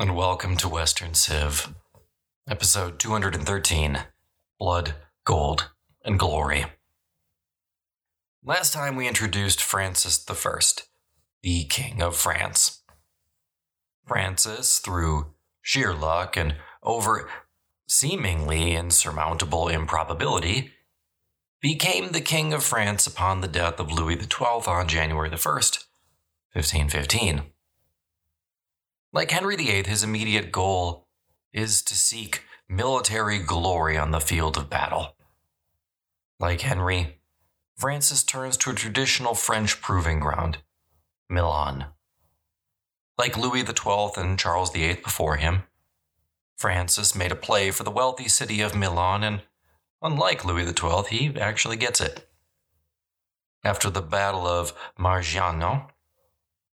and welcome to Western Civ, episode 213 Blood, Gold, and Glory. Last time we introduced Francis I, the King of France. Francis, through sheer luck and over seemingly insurmountable improbability, became the King of France upon the death of Louis XII on January the 1st, 1515. Like Henry VIII, his immediate goal is to seek military glory on the field of battle. Like Henry, Francis turns to a traditional French proving ground, Milan. Like Louis XII and Charles VIII before him, Francis made a play for the wealthy city of Milan, and unlike Louis XII, he actually gets it. After the Battle of Marignano,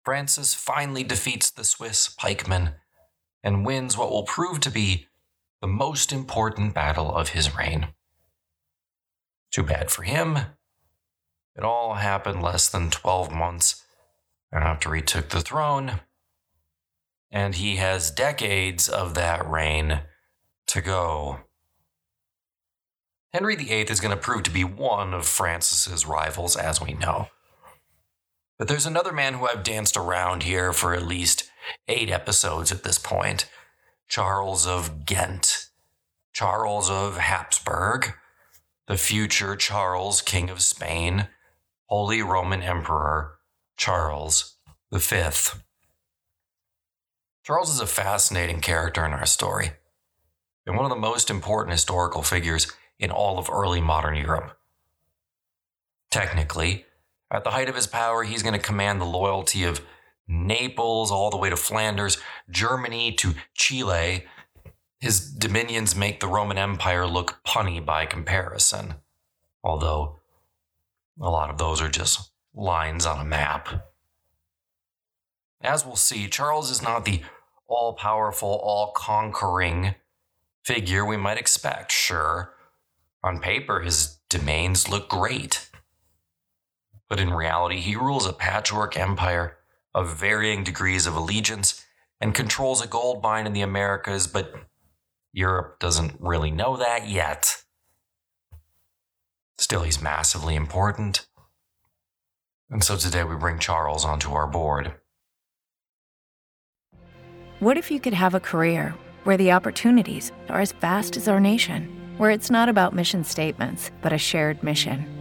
Francis finally defeats the Swiss pikemen and wins what will prove to be the most important battle of his reign. Too bad for him. It all happened less than 12 months after he took the throne, and he has decades of that reign to go. Henry VIII is going to prove to be one of Francis's rivals, as we know. But there's another man who I've danced around here for at least eight episodes at this point Charles of Ghent, Charles of Habsburg, the future Charles, King of Spain, Holy Roman Emperor Charles V. Charles is a fascinating character in our story, and one of the most important historical figures in all of early modern Europe. Technically, at the height of his power, he's going to command the loyalty of Naples all the way to Flanders, Germany to Chile. His dominions make the Roman Empire look punny by comparison, although a lot of those are just lines on a map. As we'll see, Charles is not the all powerful, all conquering figure we might expect, sure. On paper, his domains look great but in reality, he rules a patchwork empire of varying degrees of allegiance and controls a gold mine in the Americas, but Europe doesn't really know that yet. Still, he's massively important. And so today we bring Charles onto our board. What if you could have a career where the opportunities are as vast as our nation, where it's not about mission statements, but a shared mission?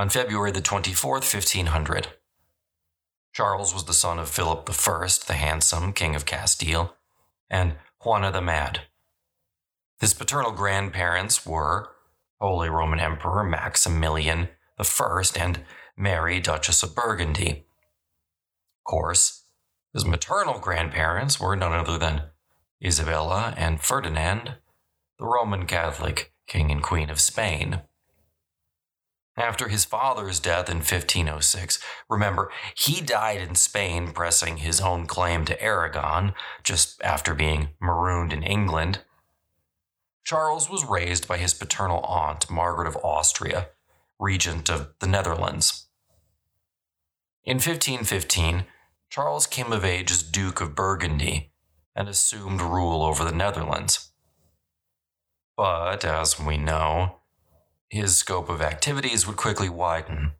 on February the 24th, 1500. Charles was the son of Philip I, the handsome King of Castile, and Juana the Mad. His paternal grandparents were Holy Roman Emperor Maximilian I and Mary, Duchess of Burgundy. Of course, his maternal grandparents were none other than Isabella and Ferdinand, the Roman Catholic King and Queen of Spain. After his father's death in 1506, remember, he died in Spain pressing his own claim to Aragon just after being marooned in England. Charles was raised by his paternal aunt, Margaret of Austria, regent of the Netherlands. In 1515, Charles came of age as Duke of Burgundy and assumed rule over the Netherlands. But, as we know, his scope of activities would quickly widen.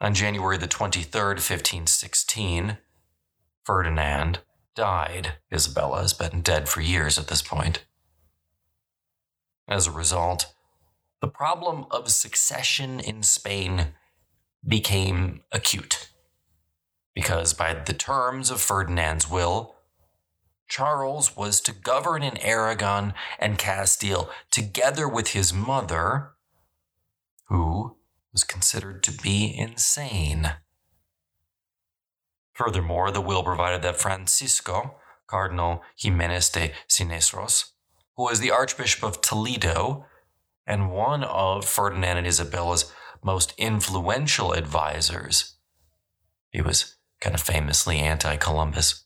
On January the 23rd, 1516, Ferdinand died. Isabella has been dead for years at this point. As a result, the problem of succession in Spain became acute. Because by the terms of Ferdinand's will, Charles was to govern in Aragon and Castile together with his mother, who was considered to be insane. Furthermore, the will provided that Francisco, Cardinal Jimenez de Cisneros, who was the Archbishop of Toledo and one of Ferdinand and Isabella's most influential advisors, he was kind of famously anti Columbus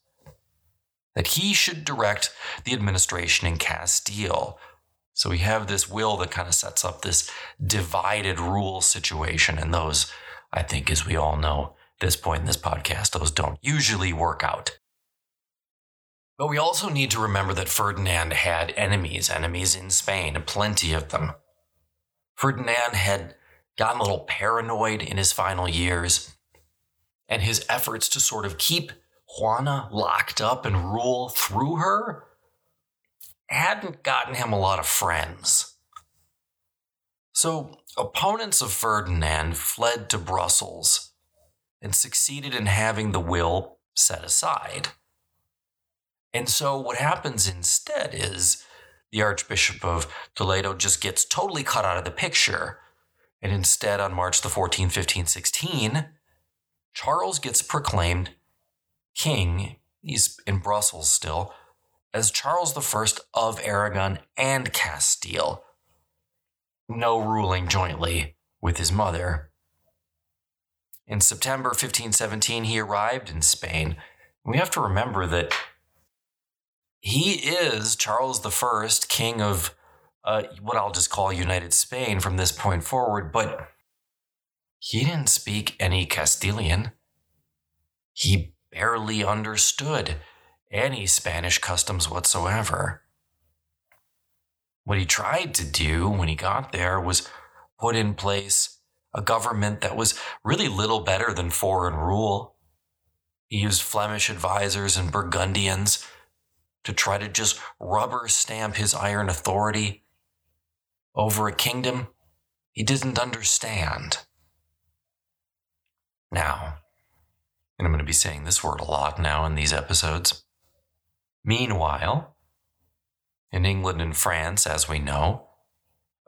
that he should direct the administration in Castile. So we have this will that kind of sets up this divided rule situation. And those, I think, as we all know, at this point in this podcast, those don't usually work out. But we also need to remember that Ferdinand had enemies, enemies in Spain, plenty of them. Ferdinand had gotten a little paranoid in his final years, and his efforts to sort of keep Juana locked up and rule through her hadn't gotten him a lot of friends. So, opponents of Ferdinand fled to Brussels and succeeded in having the will set aside. And so, what happens instead is the Archbishop of Toledo just gets totally cut out of the picture. And instead, on March the 14th, 1516, Charles gets proclaimed king, he's in Brussels still, as Charles I of Aragon and Castile. No ruling jointly with his mother. In September 1517, he arrived in Spain. We have to remember that he is Charles I, king of uh, what I'll just call United Spain from this point forward, but he didn't speak any Castilian. He barely understood any Spanish customs whatsoever. What he tried to do when he got there was put in place a government that was really little better than foreign rule. He used Flemish advisors and Burgundians to try to just rubber stamp his iron authority over a kingdom he didn't understand. Now, and I'm going to be saying this word a lot now in these episodes. Meanwhile, in England and France, as we know,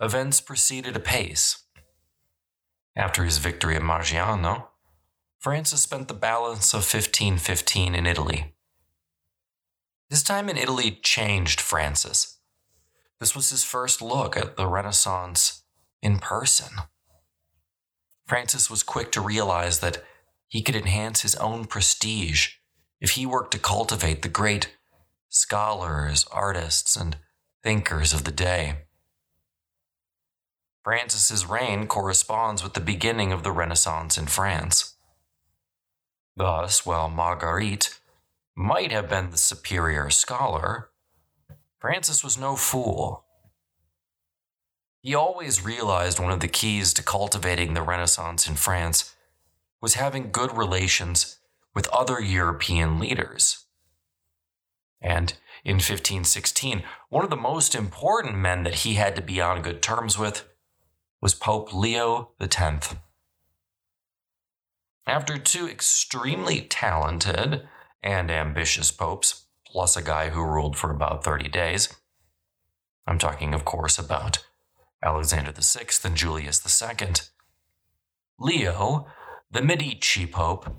events proceeded apace. After his victory at Marignano, Francis spent the balance of 1515 in Italy. His time in Italy changed Francis. This was his first look at the Renaissance in person. Francis was quick to realize that he could enhance his own prestige if he worked to cultivate the great scholars, artists, and thinkers of the day. Francis's reign corresponds with the beginning of the Renaissance in France. Thus, while Marguerite might have been the superior scholar, Francis was no fool. He always realized one of the keys to cultivating the Renaissance in France was having good relations with other European leaders. And in 1516, one of the most important men that he had to be on good terms with was Pope Leo X. After two extremely talented and ambitious popes, plus a guy who ruled for about 30 days, I'm talking, of course, about Alexander VI and Julius II, Leo the Medici Pope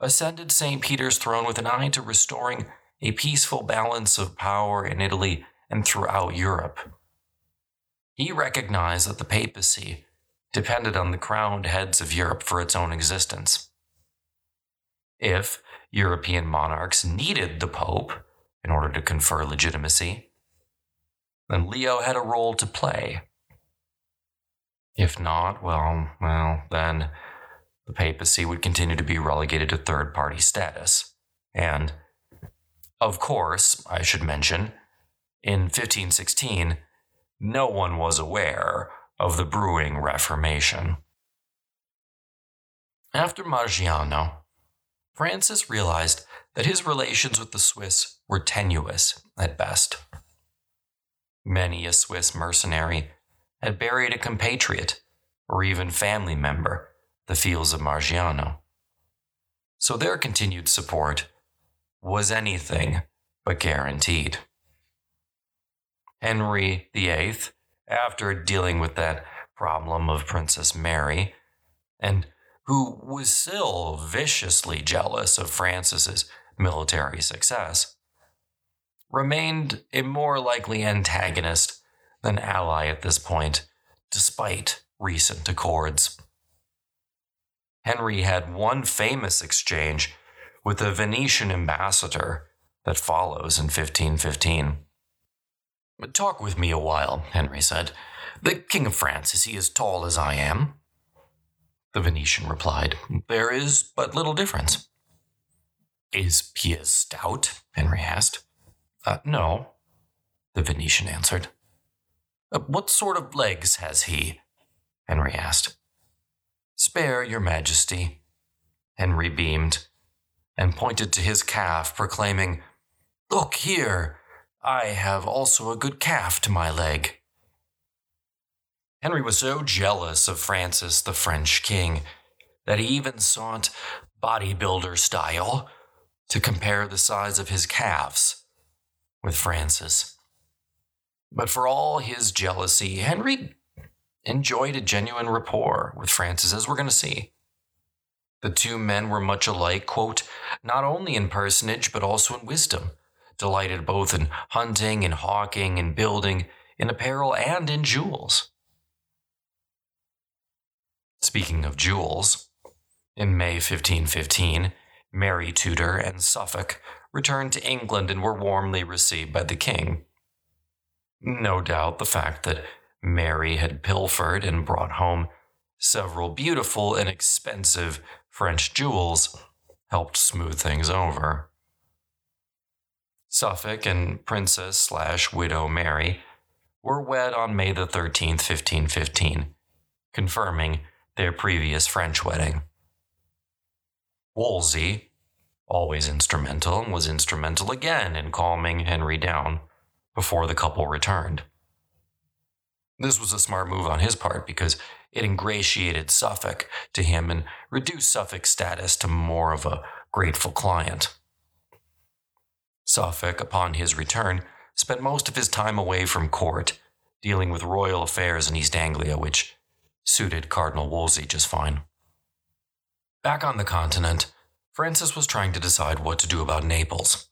ascended St. Peter's throne with an eye to restoring a peaceful balance of power in Italy and throughout Europe. He recognized that the papacy depended on the crowned heads of Europe for its own existence. If European monarchs needed the Pope in order to confer legitimacy, then Leo had a role to play. If not, well, well, then the papacy would continue to be relegated to third party status. And, of course, I should mention, in 1516, no one was aware of the brewing Reformation. After Marignano, Francis realized that his relations with the Swiss were tenuous at best. Many a Swiss mercenary had buried a compatriot or even family member the fields of Marignano. So their continued support was anything but guaranteed. Henry VIII, after dealing with that problem of Princess Mary, and who was still viciously jealous of Francis's military success, remained a more likely antagonist than ally at this point, despite recent accords. Henry had one famous exchange with a Venetian ambassador that follows in 1515. Talk with me a while, Henry said. The King of France, is he as tall as I am? The Venetian replied, There is but little difference. Is he as stout? Henry asked. Uh, no, the Venetian answered. Uh, what sort of legs has he? Henry asked. Spare, your majesty. Henry beamed and pointed to his calf, proclaiming, Look here, I have also a good calf to my leg. Henry was so jealous of Francis, the French king, that he even sought bodybuilder style to compare the size of his calves with Francis. But for all his jealousy, Henry enjoyed a genuine rapport with Francis, as we're going to see. The two men were much alike, quote, not only in personage, but also in wisdom, delighted both in hunting and hawking and building, in apparel and in jewels. Speaking of jewels, in May 1515, Mary Tudor and Suffolk returned to England and were warmly received by the king. No doubt the fact that Mary had pilfered and brought home several beautiful and expensive French jewels, helped smooth things over. Suffolk and Princess slash Widow Mary were wed on May the 13th, 1515, confirming their previous French wedding. Wolsey, always instrumental, was instrumental again in calming Henry down before the couple returned. This was a smart move on his part because it ingratiated Suffolk to him and reduced Suffolk's status to more of a grateful client. Suffolk, upon his return, spent most of his time away from court, dealing with royal affairs in East Anglia, which suited Cardinal Wolsey just fine. Back on the continent, Francis was trying to decide what to do about Naples.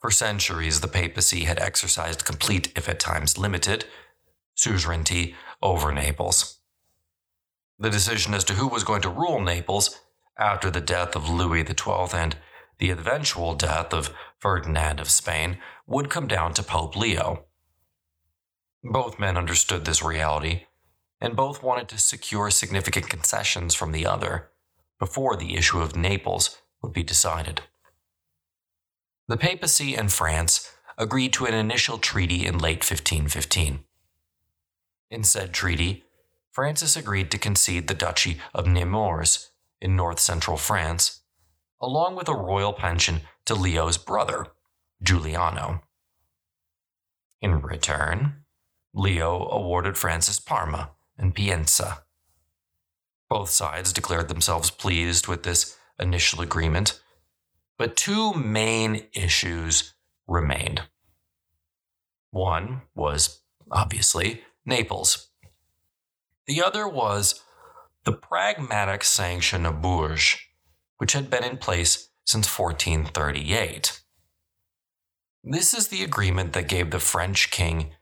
For centuries, the papacy had exercised complete, if at times limited, suzerainty over Naples. The decision as to who was going to rule Naples after the death of Louis XII and the eventual death of Ferdinand of Spain would come down to Pope Leo. Both men understood this reality, and both wanted to secure significant concessions from the other before the issue of Naples would be decided. The papacy and France agreed to an initial treaty in late 1515. In said treaty, Francis agreed to concede the Duchy of Nemours in north central France, along with a royal pension to Leo's brother, Giuliano. In return, Leo awarded Francis Parma and Piacenza. Both sides declared themselves pleased with this initial agreement, but two main issues remained. One was, obviously, Naples. The other was the Pragmatic Sanction of Bourges, which had been in place since 1438. This is the agreement that gave the French king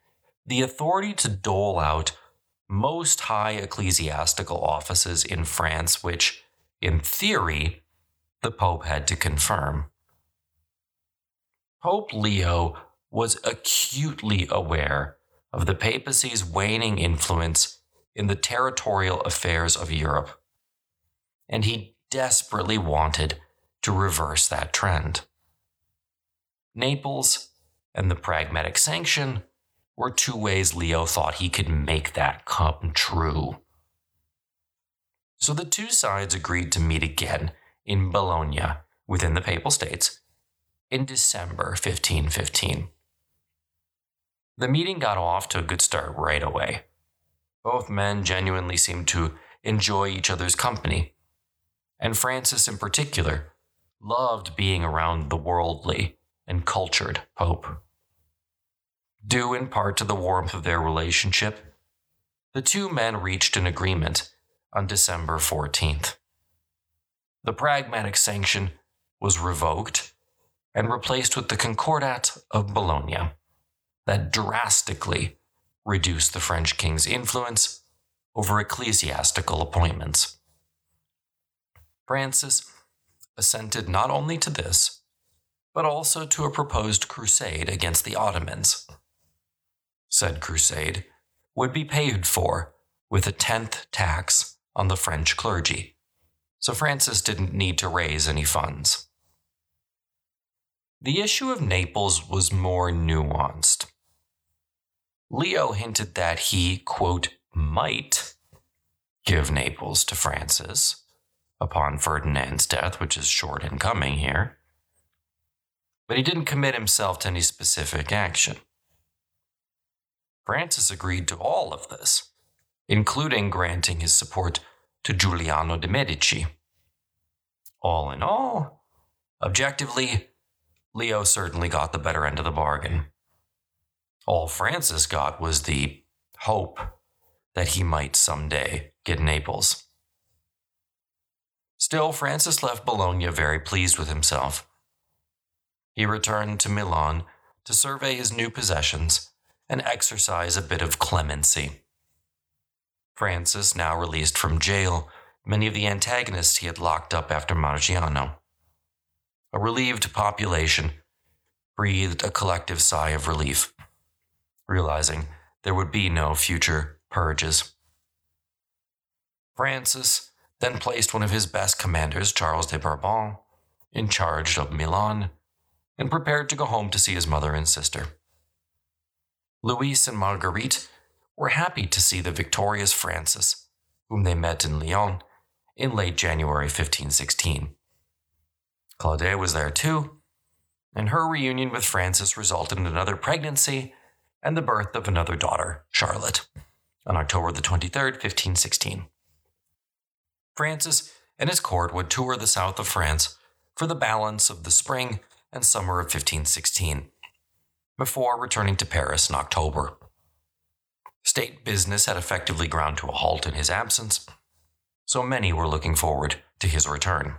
the authority to dole out most high ecclesiastical offices in France, which, in theory, the Pope had to confirm. Pope Leo was acutely aware of the papacy's waning influence in the territorial affairs of Europe, and he desperately wanted to reverse that trend. Naples and the Pragmatic Sanction were two ways Leo thought he could make that come true. So the two sides agreed to meet again in Bologna within the Papal States in December 1515. The meeting got off to a good start right away. Both men genuinely seemed to enjoy each other's company, and Francis in particular loved being around the worldly and cultured Pope. Due in part to the warmth of their relationship, the two men reached an agreement on December 14th. The Pragmatic Sanction was revoked and replaced with the Concordat of Bologna, that drastically reduced the French king's influence over ecclesiastical appointments. Francis assented not only to this, but also to a proposed crusade against the Ottomans. Said crusade would be paid for with a tenth tax on the French clergy, so Francis didn't need to raise any funds. The issue of Naples was more nuanced. Leo hinted that he, quote, might give Naples to Francis upon Ferdinand's death, which is short in coming here. But he didn't commit himself to any specific action. Francis agreed to all of this, including granting his support to Giuliano de' Medici. All in all, objectively, Leo certainly got the better end of the bargain. All Francis got was the hope that he might someday get Naples. Still, Francis left Bologna very pleased with himself. He returned to Milan to survey his new possessions and exercise a bit of clemency. Francis, now released from jail, many of the antagonists he had locked up after Marignano. A relieved population breathed a collective sigh of relief, realizing there would be no future purges. Francis then placed one of his best commanders, Charles de Bourbon, in charge of Milan and prepared to go home to see his mother and sister. Louise and Marguerite were happy to see the victorious Francis, whom they met in Lyon in late January 1516. Claude was there too, and her reunion with Francis resulted in another pregnancy and the birth of another daughter, Charlotte, on October the 23rd, 1516. Francis and his court would tour the south of France for the balance of the spring and summer of 1516, before returning to Paris in October. State business had effectively ground to a halt in his absence, so many were looking forward to his return.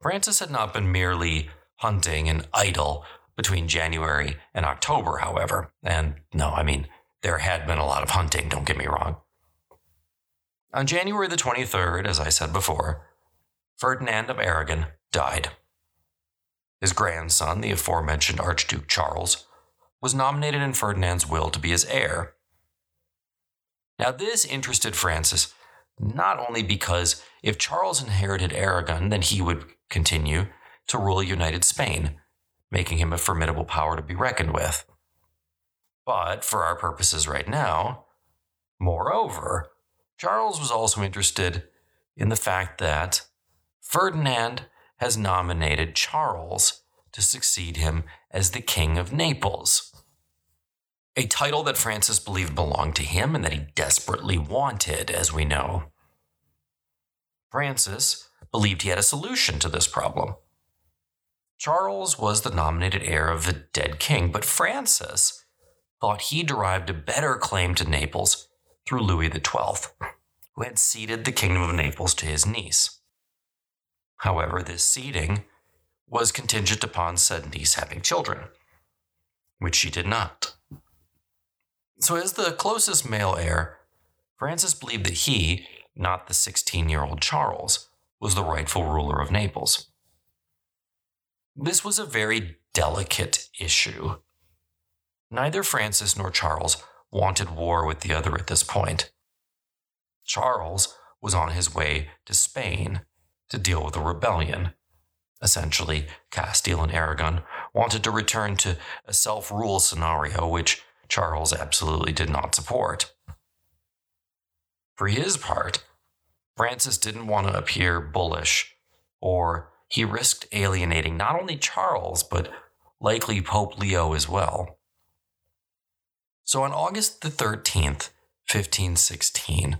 Francis had not been merely hunting and idle between January and October, however, and no, I mean, there had been a lot of hunting, don't get me wrong. On January the 23rd, as I said before, Ferdinand of Aragon died. His grandson, the aforementioned Archduke Charles, was nominated in Ferdinand's will to be his heir. Now, this interested Francis not only because if Charles inherited Aragon, then he would continue to rule united Spain, making him a formidable power to be reckoned with. But for our purposes right now, moreover, Charles was also interested in the fact that Ferdinand has nominated Charles to succeed him as the King of Naples. A title that Francis believed belonged to him and that he desperately wanted, as we know. Francis believed he had a solution to this problem. Charles was the nominated heir of the dead king, but Francis thought he derived a better claim to Naples through Louis XII, who had ceded the kingdom of Naples to his niece. However, this ceding was contingent upon said niece having children, which she did not. So, as the closest male heir, Francis believed that he, not the 16 year old Charles, was the rightful ruler of Naples. This was a very delicate issue. Neither Francis nor Charles wanted war with the other at this point. Charles was on his way to Spain to deal with a rebellion. Essentially, Castile and Aragon wanted to return to a self rule scenario, which Charles absolutely did not support. For his part, Francis didn't want to appear bullish, or he risked alienating not only Charles, but likely Pope Leo as well. So on August the 13th, 1516,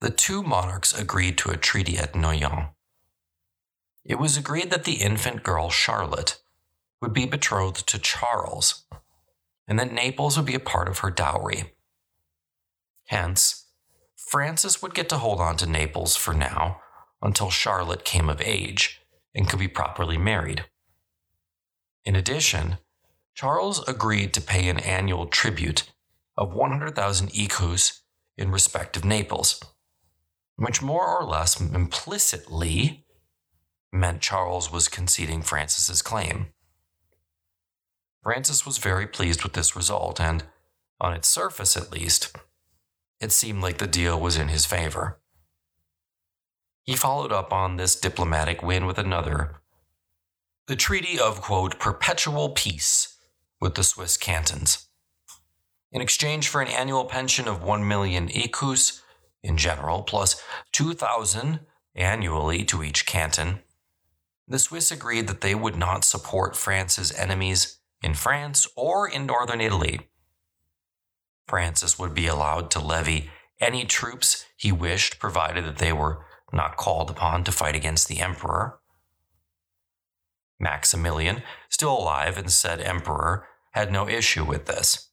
the two monarchs agreed to a treaty at Noyon. It was agreed that the infant girl Charlotte would be betrothed to Charles, and that Naples would be a part of her dowry. Hence, Francis would get to hold on to Naples for now until Charlotte came of age and could be properly married. In addition, Charles agreed to pay an annual tribute of 100,000 écus in respect of Naples, which more or less implicitly meant Charles was conceding Francis's claim. Francis was very pleased with this result, and, on its surface at least, it seemed like the deal was in his favor. He followed up on this diplomatic win with another the Treaty of, quote, Perpetual Peace with the Swiss cantons. In exchange for an annual pension of 1 million écus in general, plus 2,000 annually to each canton, the Swiss agreed that they would not support France's enemies in France or in northern Italy Francis would be allowed to levy any troops he wished, provided that they were not called upon to fight against the emperor. Maximilian, still alive and said emperor, had no issue with this.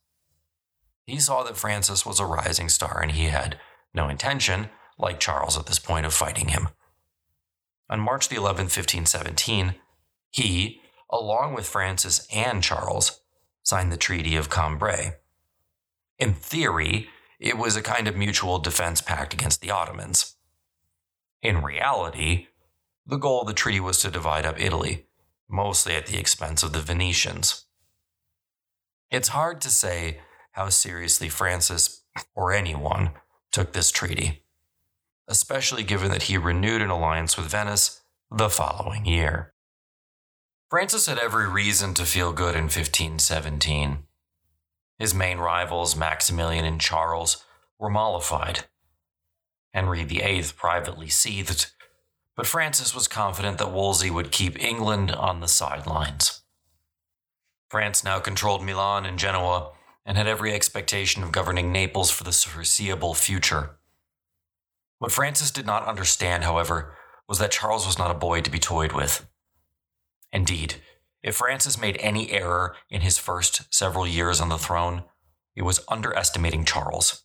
He saw that Francis was a rising star and he had no intention, like Charles at this point, of fighting him. On March the 11th, 1517, he, along with Francis and Charles, signed the Treaty of Cambrai. In theory, it was a kind of mutual defense pact against the Ottomans. In reality, the goal of the treaty was to divide up Italy, mostly at the expense of the Venetians. It's hard to say how seriously Francis, or anyone, took this treaty, especially given that he renewed an alliance with Venice the following year. Francis had every reason to feel good in 1517. His main rivals, Maximilian and Charles, were mollified. Henry VIII privately seethed, but Francis was confident that Wolsey would keep England on the sidelines. France now controlled Milan and Genoa and had every expectation of governing Naples for the foreseeable future. What Francis did not understand, however, was that Charles was not a boy to be toyed with. Indeed, if Francis made any error in his first several years on the throne, it was underestimating Charles.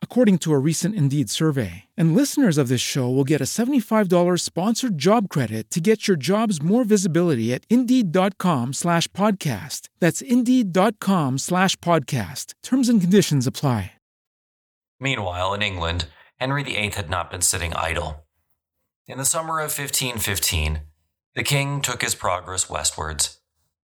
according to a recent Indeed survey. And listeners of this show will get a $75 sponsored job credit to get your jobs more visibility at Indeed.com slash podcast. That's Indeed.com slash podcast. Terms and conditions apply. Meanwhile, in England, Henry VIII had not been sitting idle. In the summer of 1515, the king took his progress westwards,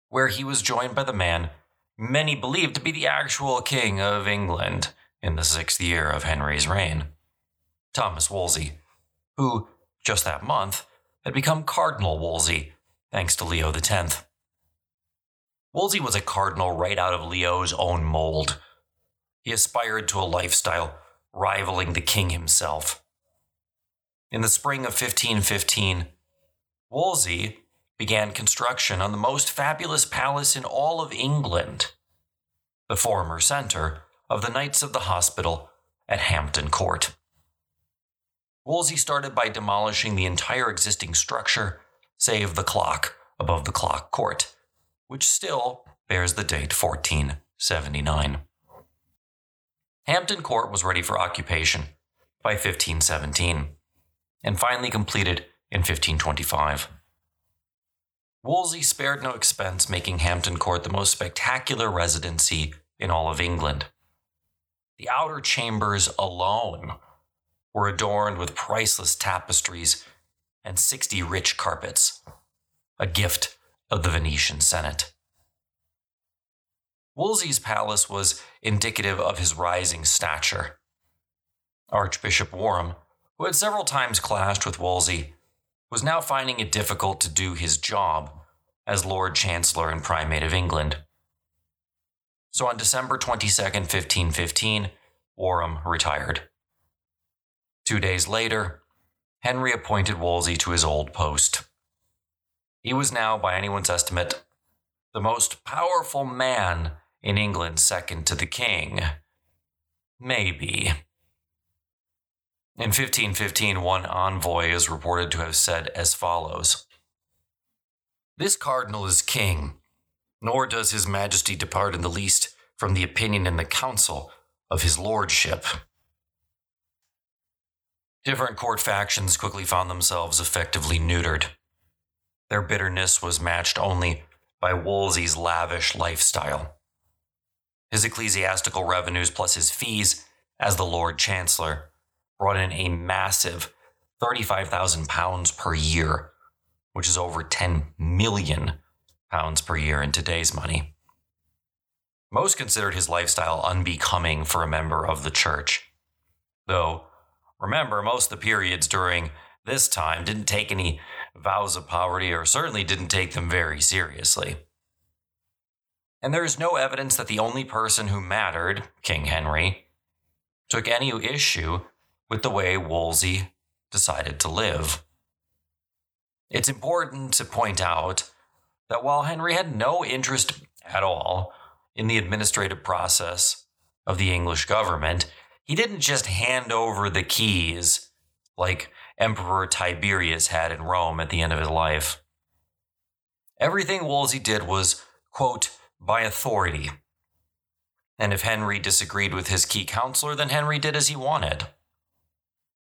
where he was joined by the man many believed to be the actual king of England in the sixth year of Henry's reign, Thomas Wolsey, who, just that month, had become Cardinal Wolsey, thanks to Leo X. Wolsey was a cardinal right out of Leo's own mold. He aspired to a lifestyle rivaling the king himself. In the spring of 1515, Wolsey began construction on the most fabulous palace in all of England, the former center of the Knights of the Hospital at Hampton Court. Wolsey started by demolishing the entire existing structure, save the clock above the clock court, which still bears the date 1479. Hampton Court was ready for occupation by 1517 and finally completed in 1525. Wolsey spared no expense making Hampton Court the most spectacular residency in all of England. The outer chambers alone were adorned with priceless tapestries and 60 rich carpets, a gift of the Venetian Senate. Wolsey's palace was indicative of his rising stature. Archbishop Warham, who had several times clashed with Wolsey, was now finding it difficult to do his job as Lord Chancellor and Primate of England. So on December 22nd, 1515, Warham retired. Two days later, Henry appointed Wolsey to his old post. He was now, by anyone's estimate, the most powerful man in England, second to the king. Maybe. In 1515, one envoy is reported to have said as follows This cardinal is king, nor does his majesty depart in the least from the opinion in the council of his lordship. Different court factions quickly found themselves effectively neutered. Their bitterness was matched only by Wolsey's lavish lifestyle. His ecclesiastical revenues plus his fees as the Lord Chancellor brought in a massive 35,000 pounds per year, which is over 10 million pounds per year in today's money. Most considered his lifestyle unbecoming for a member of the church. Though, remember, most of the periods during this time didn't take any vows of poverty or certainly didn't take them very seriously. And there is no evidence that the only person who mattered, King Henry, took any issue with the way Wolsey decided to live. It's important to point out that while Henry had no interest at all in the administrative process of the English government, he didn't just hand over the keys like Emperor Tiberius had in Rome at the end of his life. Everything Wolsey did was, quote, by authority. And if Henry disagreed with his key counselor, then Henry did as he wanted.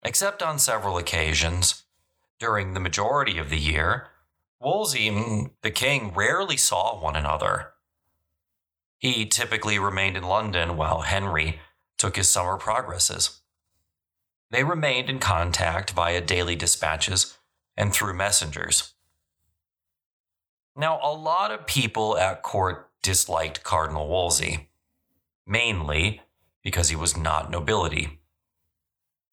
Except on several occasions, during the majority of the year, Wolsey and the king rarely saw one another. He typically remained in London while Henry took his summer progresses. They remained in contact via daily dispatches and through messengers. Now, a lot of people at court disliked Cardinal Wolsey, mainly because he was not nobility.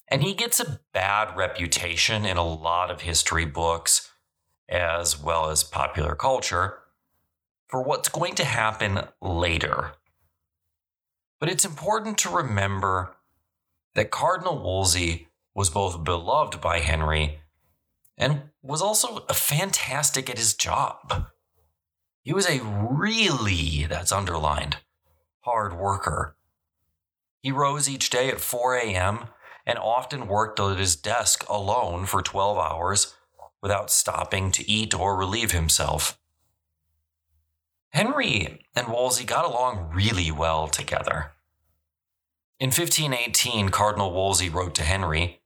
And he gets a bad reputation in a lot of history books, as well as popular culture, for what's going to happen later. But it's important to remember that Cardinal Wolsey was both beloved by Henry and was also fantastic at his job. He was a really, that's underlined, hard worker. He rose each day at 4 a.m. and often worked at his desk alone for 12 hours without stopping to eat or relieve himself. Henry and Wolsey got along really well together. In 1518, Cardinal Wolsey wrote to Henry,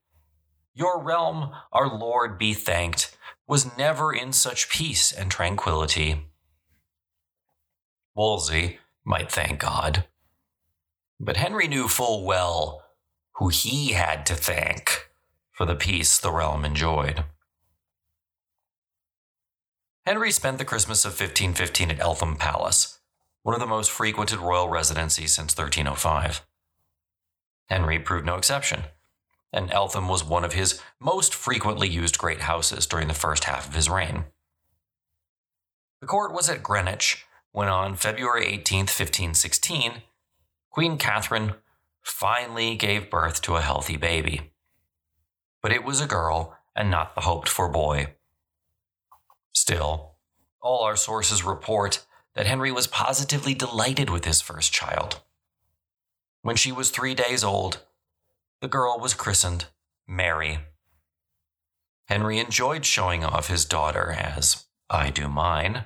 Your realm, our Lord be thanked, was never in such peace and tranquility. Wolsey might thank God, but Henry knew full well who he had to thank for the peace the realm enjoyed. Henry spent the Christmas of 1515 at Eltham Palace, one of the most frequented royal residencies since 1305. Henry proved no exception, and Eltham was one of his most frequently used great houses during the first half of his reign. The court was at Greenwich, when on February 18, 1516, Queen Catherine finally gave birth to a healthy baby. But it was a girl and not the hoped for boy. Still, all our sources report that Henry was positively delighted with his first child. When she was three days old, the girl was christened Mary. Henry enjoyed showing off his daughter as I do mine,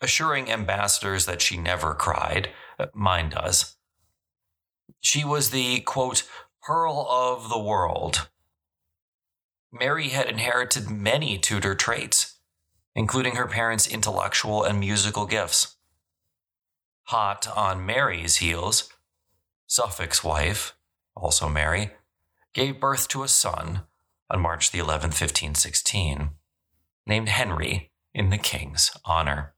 assuring ambassadors that she never cried. Uh, mine does. She was the, quote, pearl of the world. Mary had inherited many Tudor traits, including her parents' intellectual and musical gifts. Hot on Mary's heels, Suffolk's wife, also Mary, gave birth to a son on March the 11th, 1516, named Henry in the king's honor.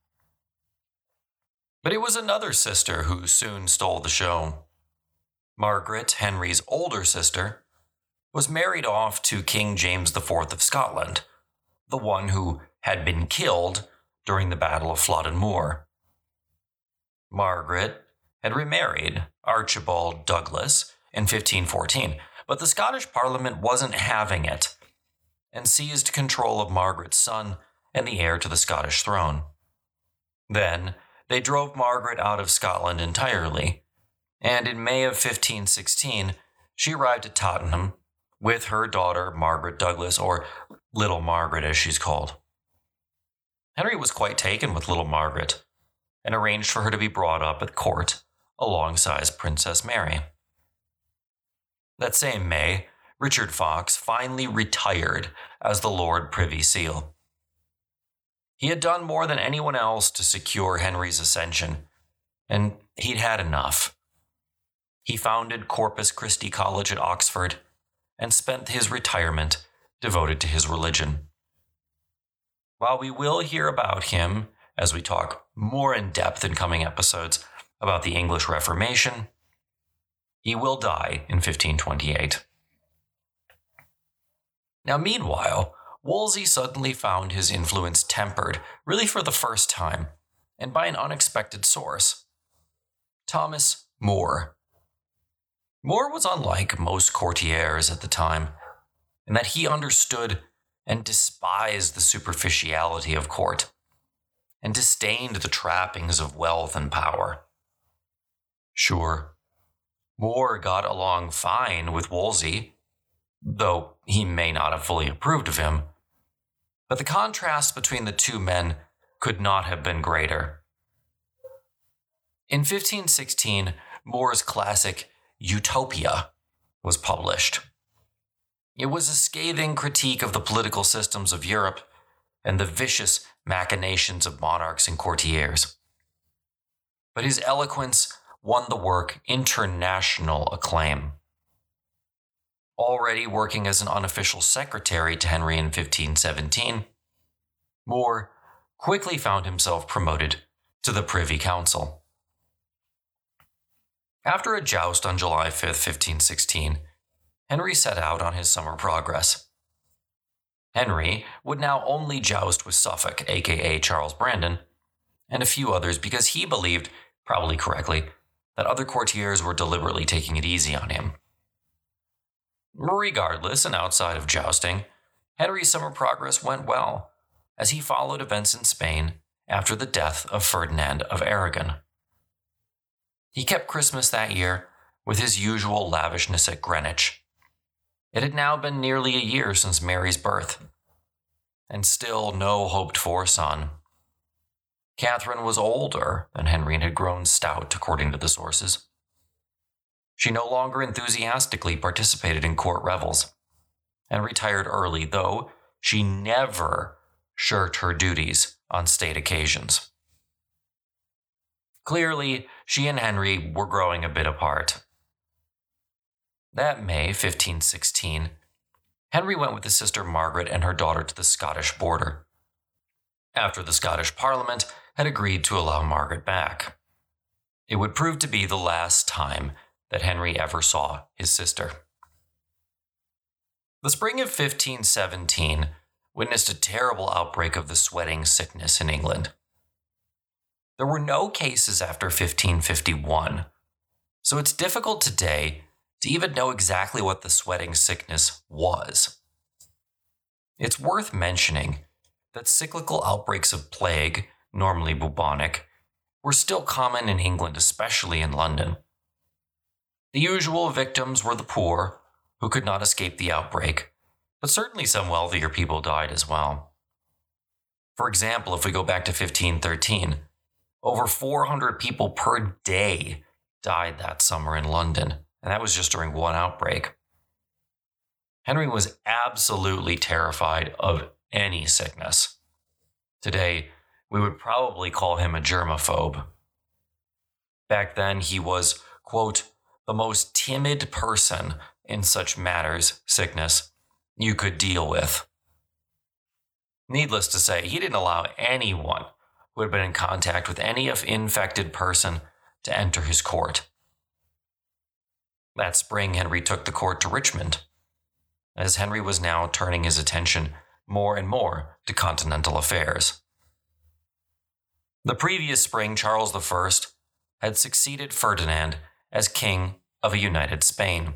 But it was another sister who soon stole the show. Margaret, Henry's older sister, was married off to King James IV of Scotland, the one who had been killed during the Battle of Flodden Moor. Margaret had remarried Archibald Douglas in 1514, but the Scottish Parliament wasn't having it and seized control of Margaret's son and the heir to the Scottish throne. Then they drove Margaret out of Scotland entirely, and in May of 1516, she arrived at Tottenham with her daughter Margaret Douglas, or Little Margaret as she's called. Henry was quite taken with little Margaret and arranged for her to be brought up at court alongside Princess Mary. That same May, Richard Fox finally retired as the Lord Privy Seal. He had done more than anyone else to secure Henry's ascension, and he'd had enough. He founded Corpus Christi College at Oxford and spent his retirement devoted to his religion. While we will hear about him as we talk more in depth in coming episodes about the English Reformation, he will die in 1528. Now, meanwhile, Wolsey suddenly found his influence tempered, really for the first time, and by an unexpected source Thomas More. More was unlike most courtiers at the time, in that he understood and despised the superficiality of court, and disdained the trappings of wealth and power. Sure, More got along fine with Wolsey, though he may not have fully approved of him. But the contrast between the two men could not have been greater. In 1516, More's classic Utopia was published. It was a scathing critique of the political systems of Europe and the vicious machinations of monarchs and courtiers. But his eloquence won the work international acclaim. Already working as an unofficial secretary to Henry in 1517, More quickly found himself promoted to the Privy Council. After a joust on July 5, 1516, Henry set out on his summer progress. Henry would now only joust with Suffolk, aka Charles Brandon, and a few others because he believed, probably correctly, that other courtiers were deliberately taking it easy on him. Regardless, and outside of jousting, Henry's summer progress went well, as he followed events in Spain after the death of Ferdinand of Aragon. He kept Christmas that year with his usual lavishness at Greenwich, it had now been nearly a year since Mary's birth, and still no hoped for son. Catherine was older and Henry had grown stout, according to the sources. She no longer enthusiastically participated in court revels and retired early, though she never shirked her duties on state occasions. Clearly, she and Henry were growing a bit apart. That May 1516, Henry went with his sister Margaret and her daughter to the Scottish border. After the Scottish Parliament had agreed to allow Margaret back, it would prove to be the last time that Henry ever saw his sister. The spring of 1517 witnessed a terrible outbreak of the sweating sickness in England. There were no cases after 1551, so it's difficult today to even know exactly what the sweating sickness was. It's worth mentioning that cyclical outbreaks of plague, normally bubonic, were still common in England, especially in London. The usual victims were the poor, who could not escape the outbreak, but certainly some wealthier people died as well. For example, if we go back to 1513, over 400 people per day died that summer in London, and that was just during one outbreak. Henry was absolutely terrified of any sickness. Today, we would probably call him a germaphobe. Back then, he was, quote, the most timid person in such matters, sickness, you could deal with. Needless to say, he didn't allow anyone who had been in contact with any infected person to enter his court. That spring, Henry took the court to Richmond, as Henry was now turning his attention more and more to continental affairs. The previous spring, Charles I had succeeded Ferdinand as king of a united Spain.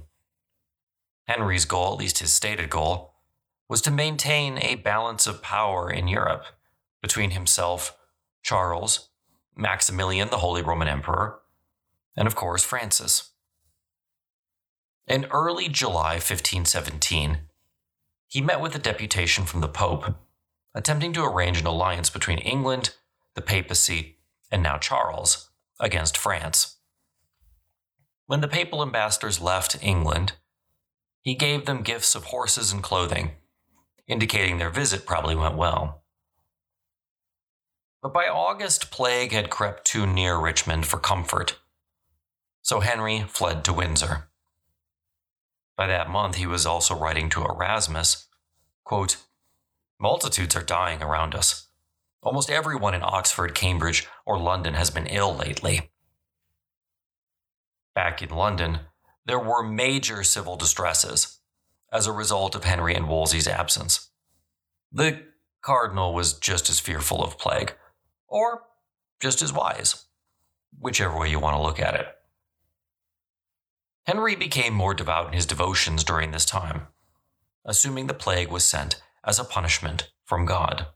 Henry's goal, at least his stated goal, was to maintain a balance of power in Europe between himself, Charles, Maximilian, the Holy Roman Emperor, and of course Francis. In early July 1517, he met with a deputation from the Pope, attempting to arrange an alliance between England, the papacy, and now Charles against France. When the papal ambassadors left England, he gave them gifts of horses and clothing, indicating their visit probably went well. But by August, plague had crept too near Richmond for comfort, so Henry fled to Windsor. By that month, he was also writing to Erasmus quote, Multitudes are dying around us. Almost everyone in Oxford, Cambridge, or London has been ill lately. Back in London, there were major civil distresses as a result of Henry and Wolsey's absence. The cardinal was just as fearful of plague, or just as wise, whichever way you want to look at it. Henry became more devout in his devotions during this time, assuming the plague was sent as a punishment from God.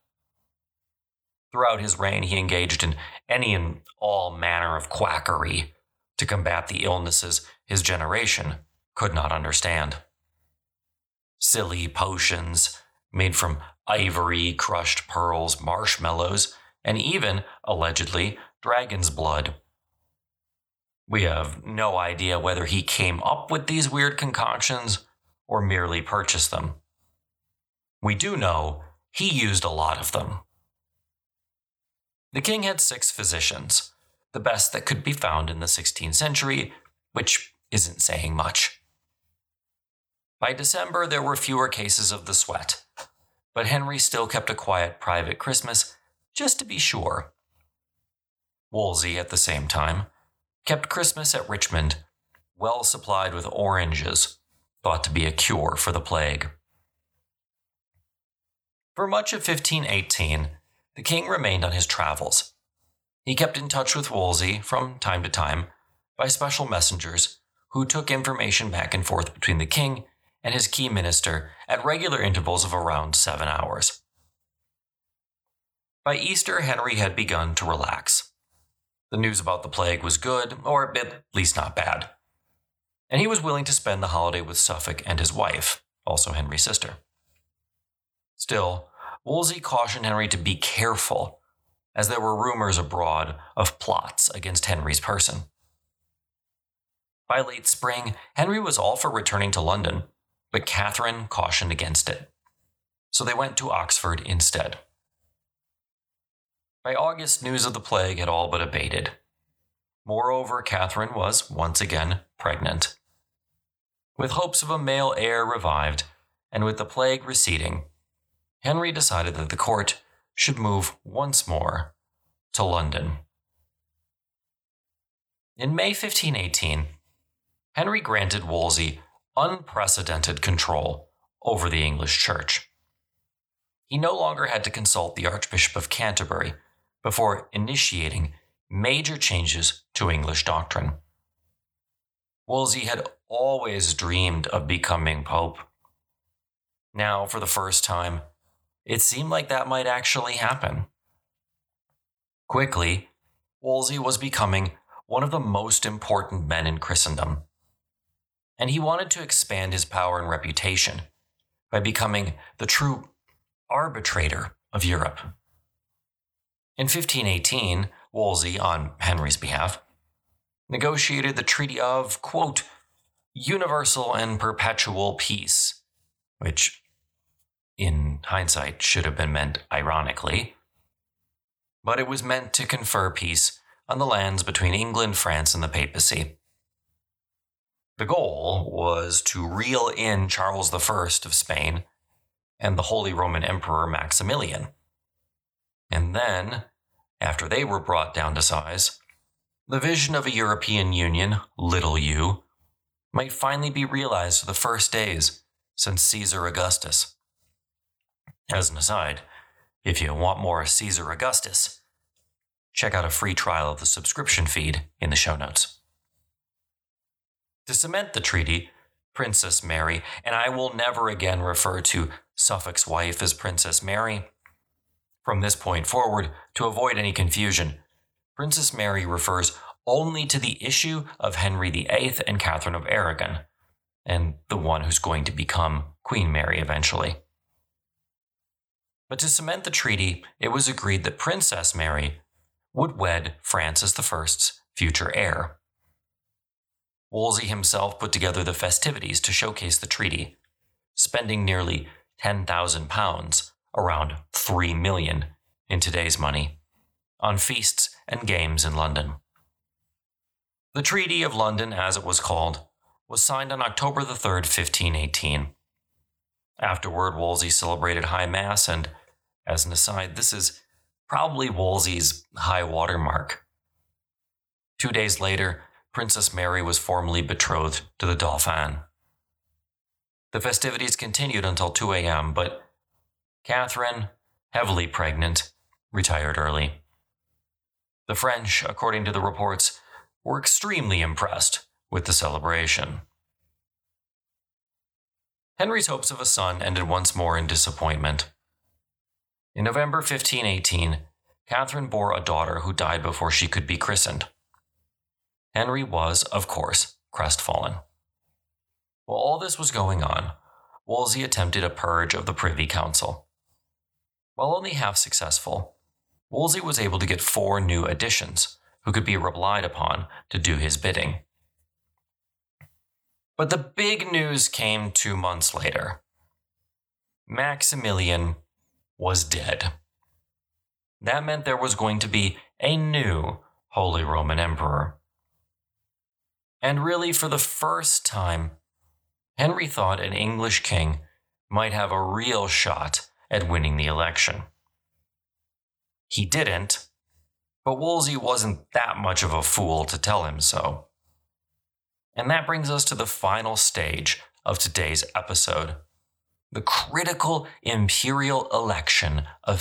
Throughout his reign, he engaged in any and all manner of quackery to combat the illnesses his generation could not understand. Silly potions made from ivory, crushed pearls, marshmallows, and even, allegedly, dragon's blood. We have no idea whether he came up with these weird concoctions or merely purchased them. We do know he used a lot of them. The king had six physicians, the best that could be found in the 16th century, which isn't saying much. By December, there were fewer cases of the sweat, but Henry still kept a quiet private Christmas just to be sure. Wolsey, at the same time, kept Christmas at Richmond, well supplied with oranges, thought to be a cure for the plague. For much of 1518, the king remained on his travels, he kept in touch with Wolsey from time to time by special messengers who took information back and forth between the king and his key minister at regular intervals of around seven hours. By Easter, Henry had begun to relax. The news about the plague was good, or at least not bad. And he was willing to spend the holiday with Suffolk and his wife, also Henry's sister. Still, Wolsey cautioned Henry to be careful as there were rumors abroad of plots against Henry's person. By late spring, Henry was all for returning to London, but Catherine cautioned against it. So they went to Oxford instead. By August, news of the plague had all but abated. Moreover, Catherine was once again pregnant. With hopes of a male heir revived, and with the plague receding, Henry decided that the court should move once more to London. In May 1518, Henry granted Wolsey unprecedented control over the English Church. He no longer had to consult the Archbishop of Canterbury before initiating major changes to English doctrine. Wolsey had always dreamed of becoming Pope. Now, for the first time, it seemed like that might actually happen. Quickly, Wolsey was becoming one of the most important men in Christendom. And he wanted to expand his power and reputation by becoming the true arbitrator of Europe. In 1518, Wolsey, on Henry's behalf, negotiated the Treaty of, quote, universal and perpetual peace, which in hindsight should have been meant ironically, but it was meant to confer peace on the lands between England, France, and the papacy. The goal was to reel in Charles I of Spain and the Holy Roman Emperor Maximilian. And then, after they were brought down to size, the vision of a European Union, little u, might finally be realized for the first days since Caesar Augustus. As an aside, if you want more Caesar Augustus, check out a free trial of the subscription feed in the show notes. To cement the treaty, Princess Mary, and I will never again refer to Suffolk's wife as Princess Mary. From this point forward, to avoid any confusion, Princess Mary refers only to the issue of Henry VIII and Catherine of Aragon, and the one who's going to become Queen Mary eventually. But to cement the treaty, it was agreed that Princess Mary would wed Francis I's future heir. Wolsey himself put together the festivities to showcase the treaty, spending nearly £10,000, around 3 million in today's money, on feasts and games in London. The Treaty of London, as it was called, was signed on October the 3rd, 1518. Afterward, Wolsey celebrated High Mass, and as an aside, this is probably Wolsey's high water mark. Two days later, Princess Mary was formally betrothed to the Dauphin. The festivities continued until 2 a.m., but Catherine, heavily pregnant, retired early. The French, according to the reports, were extremely impressed with the celebration. Henry's hopes of a son ended once more in disappointment. In November 1518, Catherine bore a daughter who died before she could be christened. Henry was, of course, crestfallen. While all this was going on, Wolsey attempted a purge of the Privy Council. While only half successful, Wolsey was able to get four new additions who could be relied upon to do his bidding. But the big news came two months later. Maximilian was dead. That meant there was going to be a new Holy Roman Emperor. And really, for the first time, Henry thought an English king might have a real shot at winning the election. He didn't, but Wolsey wasn't that much of a fool to tell him so. And that brings us to the final stage of today's episode the critical imperial election of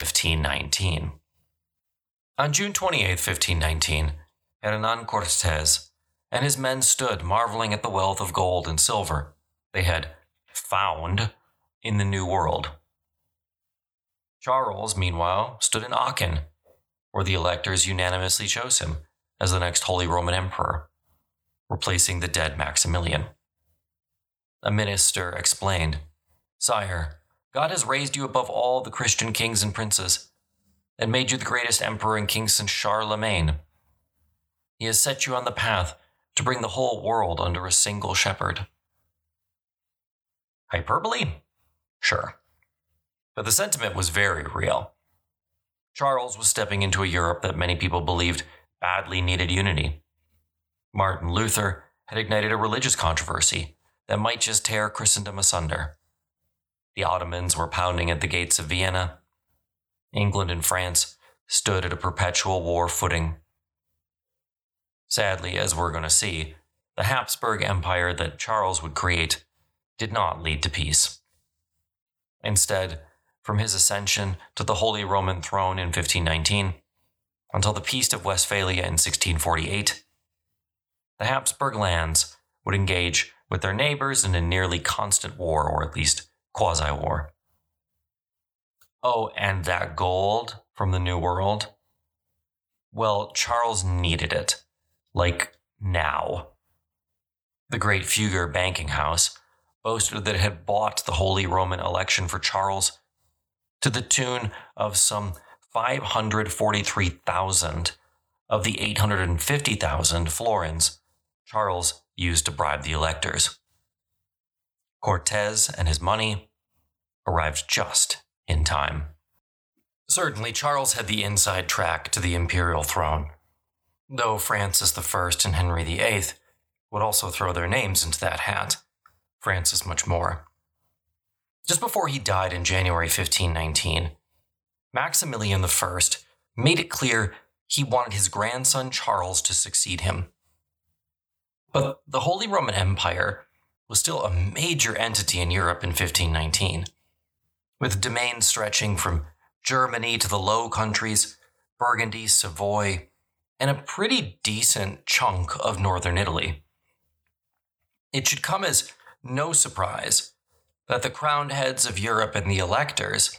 1519. On June 28, 1519, Hernan Cortes and his men stood marveling at the wealth of gold and silver they had found in the New World. Charles, meanwhile, stood in Aachen, where the electors unanimously chose him as the next Holy Roman Emperor, replacing the dead Maximilian. A minister explained, Sire, God has raised you above all the Christian kings and princes, and made you the greatest emperor and king since Charlemagne. He has set you on the path to bring the whole world under a single shepherd. Hyperbole? Sure. But the sentiment was very real. Charles was stepping into a Europe that many people believed badly needed unity. Martin Luther had ignited a religious controversy that might just tear Christendom asunder. The Ottomans were pounding at the gates of Vienna. England and France stood at a perpetual war footing. Sadly, as we're going to see, the Habsburg Empire that Charles would create did not lead to peace. Instead, from his ascension to the Holy Roman throne in 1519 until the Peace of Westphalia in 1648, the Habsburg lands would engage with their neighbors in a nearly constant war, or at least quasi war. Oh, and that gold from the New World? Well, Charles needed it. Like now. The great Fugger banking house boasted that it had bought the Holy Roman election for Charles to the tune of some 543,000 of the 850,000 florins Charles used to bribe the electors. Cortez and his money arrived just in time. Certainly, Charles had the inside track to the imperial throne, though Francis I and Henry VIII would also throw their names into that hat. Francis much more. Just before he died in January 1519, Maximilian I made it clear he wanted his grandson Charles to succeed him. But the Holy Roman Empire was still a major entity in Europe in 1519, with domains stretching from Germany to the Low Countries, Burgundy, Savoy, and a pretty decent chunk of northern Italy. It should come as no surprise that the crowned heads of Europe and the electors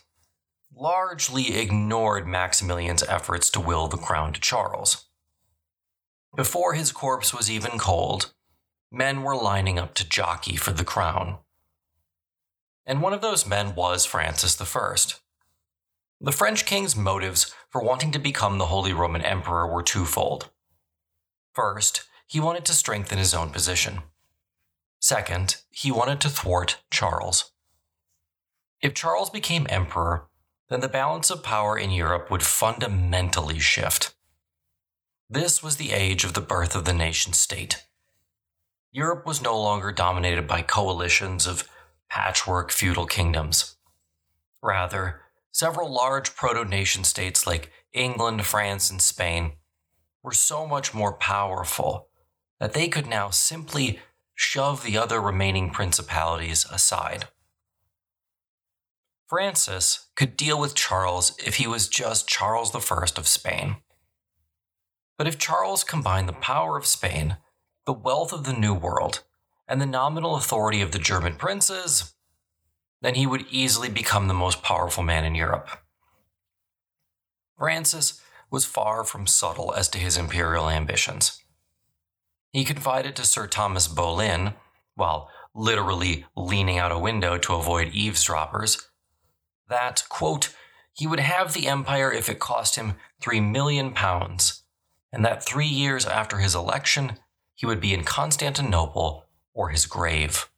largely ignored Maximilian's efforts to will the crown to Charles. Before his corpse was even cold, men were lining up to jockey for the crown. And one of those men was Francis I. The French king's motives for wanting to become the Holy Roman Emperor were twofold. First, he wanted to strengthen his own position. Second, he wanted to thwart Charles. If Charles became emperor, then the balance of power in Europe would fundamentally shift. This was the age of the birth of the nation state. Europe was no longer dominated by coalitions of patchwork feudal kingdoms. Rather, several large proto nation states like England, France, and Spain were so much more powerful that they could now simply shove the other remaining principalities aside. Francis could deal with Charles if he was just Charles I of Spain. But if Charles combined the power of Spain, the wealth of the New World, and the nominal authority of the German princes, then he would easily become the most powerful man in Europe. Francis was far from subtle as to his imperial ambitions. He confided to Sir Thomas Boleyn, while literally leaning out a window to avoid eavesdroppers, that, quote, he would have the empire if it cost him three million pounds, and that three years after his election, he would be in Constantinople or his grave.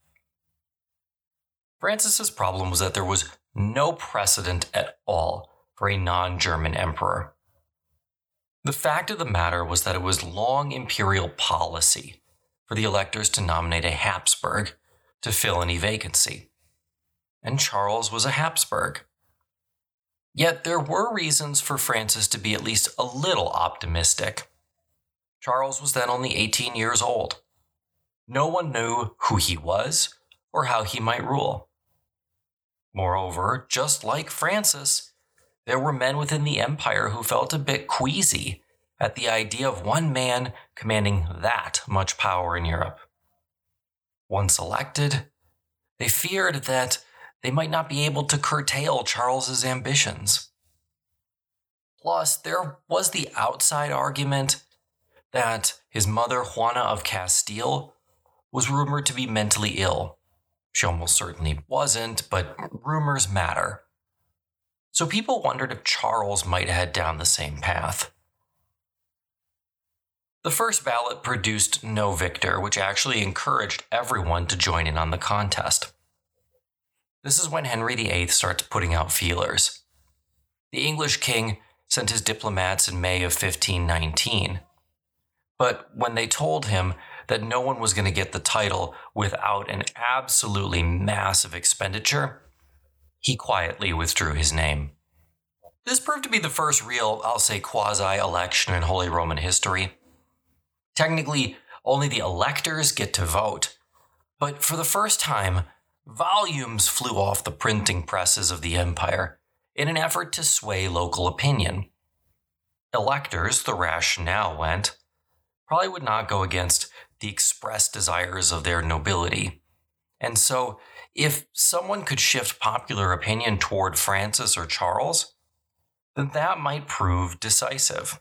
Francis's problem was that there was no precedent at all for a non German emperor. The fact of the matter was that it was long imperial policy for the electors to nominate a Habsburg to fill any vacancy. And Charles was a Habsburg. Yet there were reasons for Francis to be at least a little optimistic. Charles was then only 18 years old. No one knew who he was or how he might rule. Moreover, just like Francis, there were men within the empire who felt a bit queasy at the idea of one man commanding that much power in Europe. Once elected, they feared that they might not be able to curtail Charles's ambitions. Plus, there was the outside argument that his mother, Juana of Castile, was rumored to be mentally ill. She almost certainly wasn't, but rumors matter. So people wondered if Charles might head down the same path. The first ballot produced no victor, which actually encouraged everyone to join in on the contest. This is when Henry VIII starts putting out feelers. The English king sent his diplomats in May of 1519. But when they told him that no one was going to get the title without an absolutely massive expenditure, he quietly withdrew his name. This proved to be the first real, I'll say, quasi election in Holy Roman history. Technically, only the electors get to vote, but for the first time, volumes flew off the printing presses of the empire in an effort to sway local opinion. Electors, the rationale went, probably would not go against the expressed desires of their nobility. And so, if someone could shift popular opinion toward Francis or Charles, then that might prove decisive.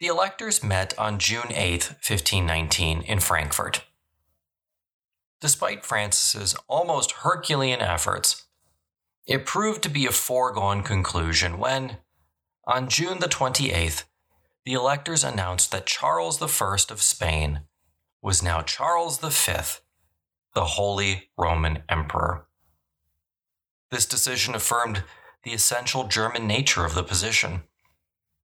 The electors met on June 8, 1519, in Frankfurt. Despite Francis's almost Herculean efforts, it proved to be a foregone conclusion when, on June the 28th, the electors announced that Charles I of Spain was now Charles V, the Holy Roman Emperor. This decision affirmed the essential German nature of the position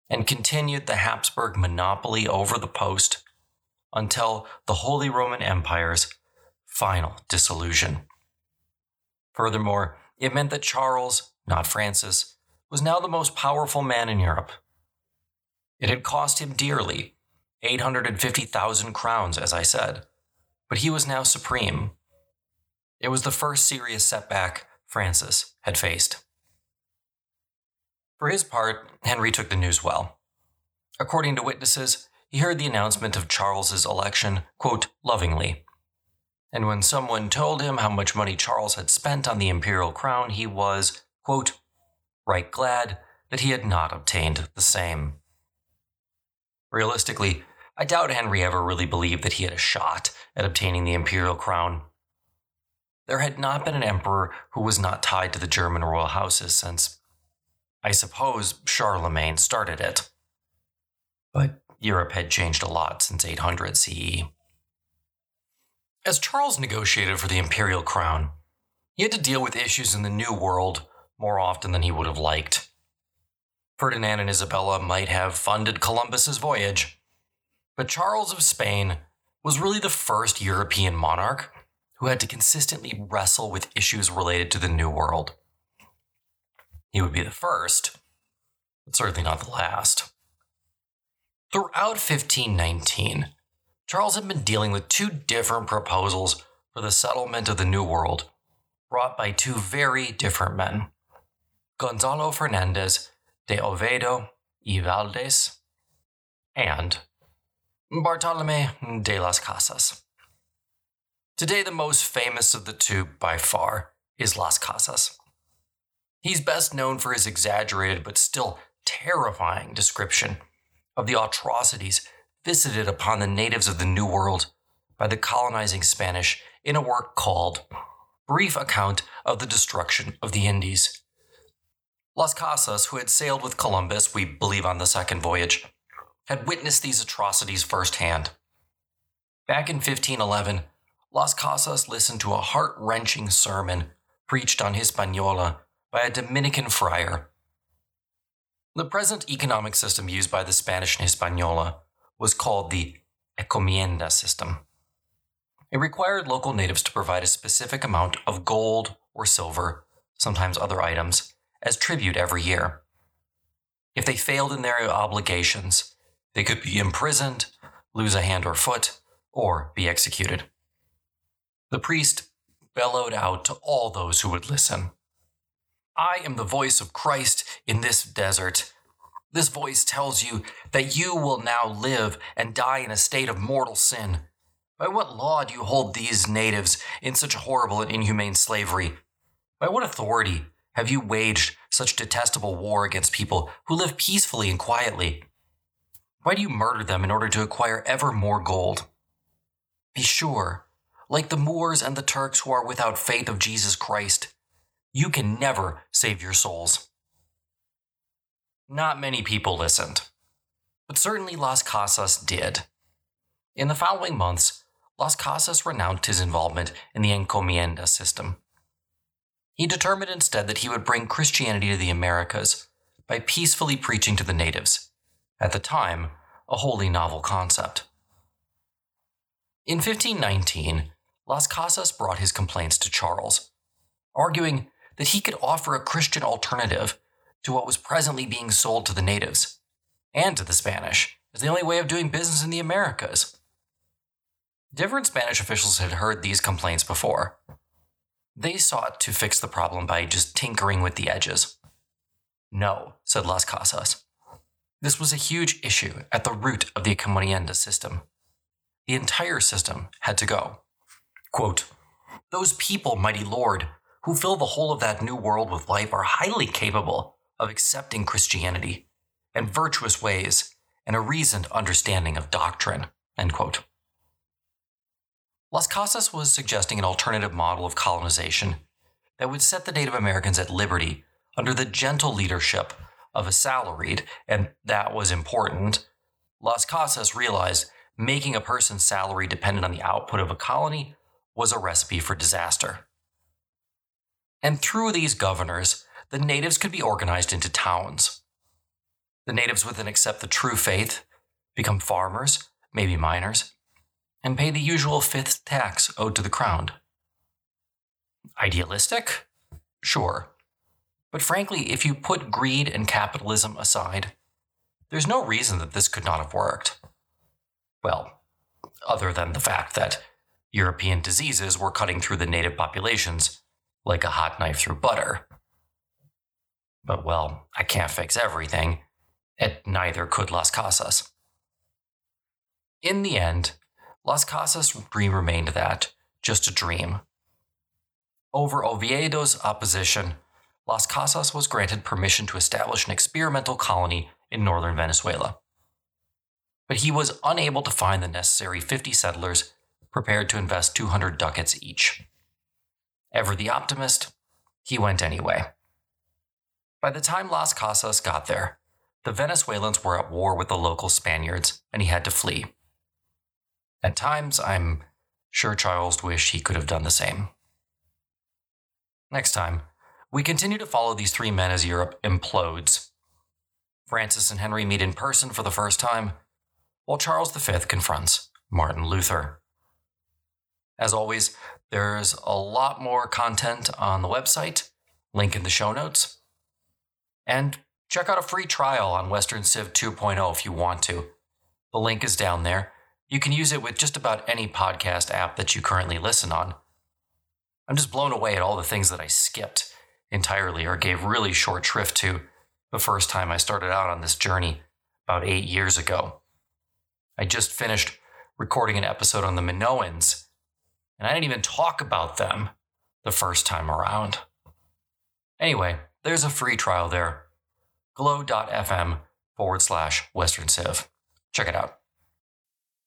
and continued the Habsburg monopoly over the post until the Holy Roman Empire's final dissolution. Furthermore, it meant that Charles, not Francis, was now the most powerful man in Europe. It had cost him dearly 850,000 crowns, as I said, but he was now supreme. It was the first serious setback Francis had faced. For his part, Henry took the news well. According to witnesses, he heard the announcement of Charles's election, quote, lovingly. And when someone told him how much money Charles had spent on the imperial crown, he was, quote, right glad that he had not obtained the same. Realistically, I doubt Henry ever really believed that he had a shot at obtaining the imperial crown. There had not been an emperor who was not tied to the German royal houses since, I suppose, Charlemagne started it. But Europe had changed a lot since 800 CE. As Charles negotiated for the imperial crown, he had to deal with issues in the New World more often than he would have liked. Ferdinand and Isabella might have funded Columbus's voyage, but Charles of Spain was really the first European monarch who had to consistently wrestle with issues related to the New World. He would be the first, but certainly not the last. Throughout 1519, Charles had been dealing with two different proposals for the settlement of the New World, brought by two very different men Gonzalo Fernandez de Oviedo y Valdez, and Bartolome de las Casas. Today, the most famous of the two by far is Las Casas. He's best known for his exaggerated but still terrifying description of the atrocities visited upon the natives of the New World by the colonizing Spanish in a work called Brief Account of the Destruction of the Indies Las Casas, who had sailed with Columbus, we believe on the second voyage, had witnessed these atrocities firsthand. Back in 1511, Las Casas listened to a heart wrenching sermon preached on Hispaniola by a Dominican friar. The present economic system used by the Spanish in Hispaniola was called the encomienda system. It required local natives to provide a specific amount of gold or silver, sometimes other items, as tribute every year. If they failed in their obligations, they could be imprisoned, lose a hand or foot, or be executed. The priest bellowed out to all those who would listen I am the voice of Christ in this desert. This voice tells you that you will now live and die in a state of mortal sin. By what law do you hold these natives in such horrible and inhumane slavery? By what authority have you waged such detestable war against people who live peacefully and quietly? Why do you murder them in order to acquire ever more gold? Be sure, like the Moors and the Turks who are without faith of Jesus Christ, you can never save your souls. Not many people listened, but certainly Las Casas did. In the following months, Las Casas renounced his involvement in the encomienda system. He determined instead that he would bring Christianity to the Americas by peacefully preaching to the natives, at the time, a wholly novel concept. In 1519, Las Casas brought his complaints to Charles, arguing that he could offer a Christian alternative to what was presently being sold to the natives and to the Spanish as the only way of doing business in the Americas. Different Spanish officials had heard these complaints before. They sought to fix the problem by just tinkering with the edges. No, said Las Casas. This was a huge issue at the root of the encomienda system. The entire system had to go. Quote, Those people, mighty Lord, who fill the whole of that new world with life are highly capable of accepting Christianity and virtuous ways and a reasoned understanding of doctrine. End quote. Las Casas was suggesting an alternative model of colonization that would set the Native Americans at liberty under the gentle leadership of a salaried, and that was important. Las Casas realized making a person's salary dependent on the output of a colony was a recipe for disaster. And through these governors, the natives could be organized into towns. The natives would then accept the true faith, become farmers, maybe miners, and pay the usual fifth tax owed to the crown. Idealistic? Sure. But frankly, if you put greed and capitalism aside, there's no reason that this could not have worked. Well, other than the fact that European diseases were cutting through the native populations like a hot knife through butter. But well, I can't fix everything, and neither could Las Casas. In the end, Las Casas' dream remained that, just a dream. Over Oviedo's opposition, Las Casas was granted permission to establish an experimental colony in northern Venezuela. But he was unable to find the necessary 50 settlers prepared to invest 200 ducats each. Ever the optimist, he went anyway. By the time Las Casas got there, the Venezuelans were at war with the local Spaniards, and he had to flee. At times, I'm sure Charles wished he could have done the same. Next time, we continue to follow these three men as Europe implodes. Francis and Henry meet in person for the first time, while Charles V confronts Martin Luther. As always, there's a lot more content on the website, link in the show notes. And check out a free trial on Western Civ 2.0 if you want to. The link is down there. You can use it with just about any podcast app that you currently listen on. I'm just blown away at all the things that I skipped entirely or gave really short shrift to the first time I started out on this journey about eight years ago. I just finished recording an episode on the Minoans, and I didn't even talk about them the first time around. Anyway, there's a free trial there glow.fm forward slash Western Civ. Check it out.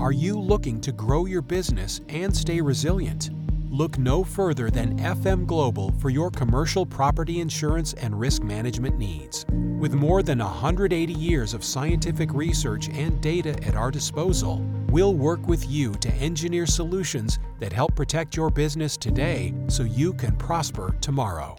Are you looking to grow your business and stay resilient? look no further than FM Global for your commercial property insurance and risk management needs. With more than 180 years of scientific research and data at our disposal, we'll work with you to engineer solutions that help protect your business today so you can prosper tomorrow.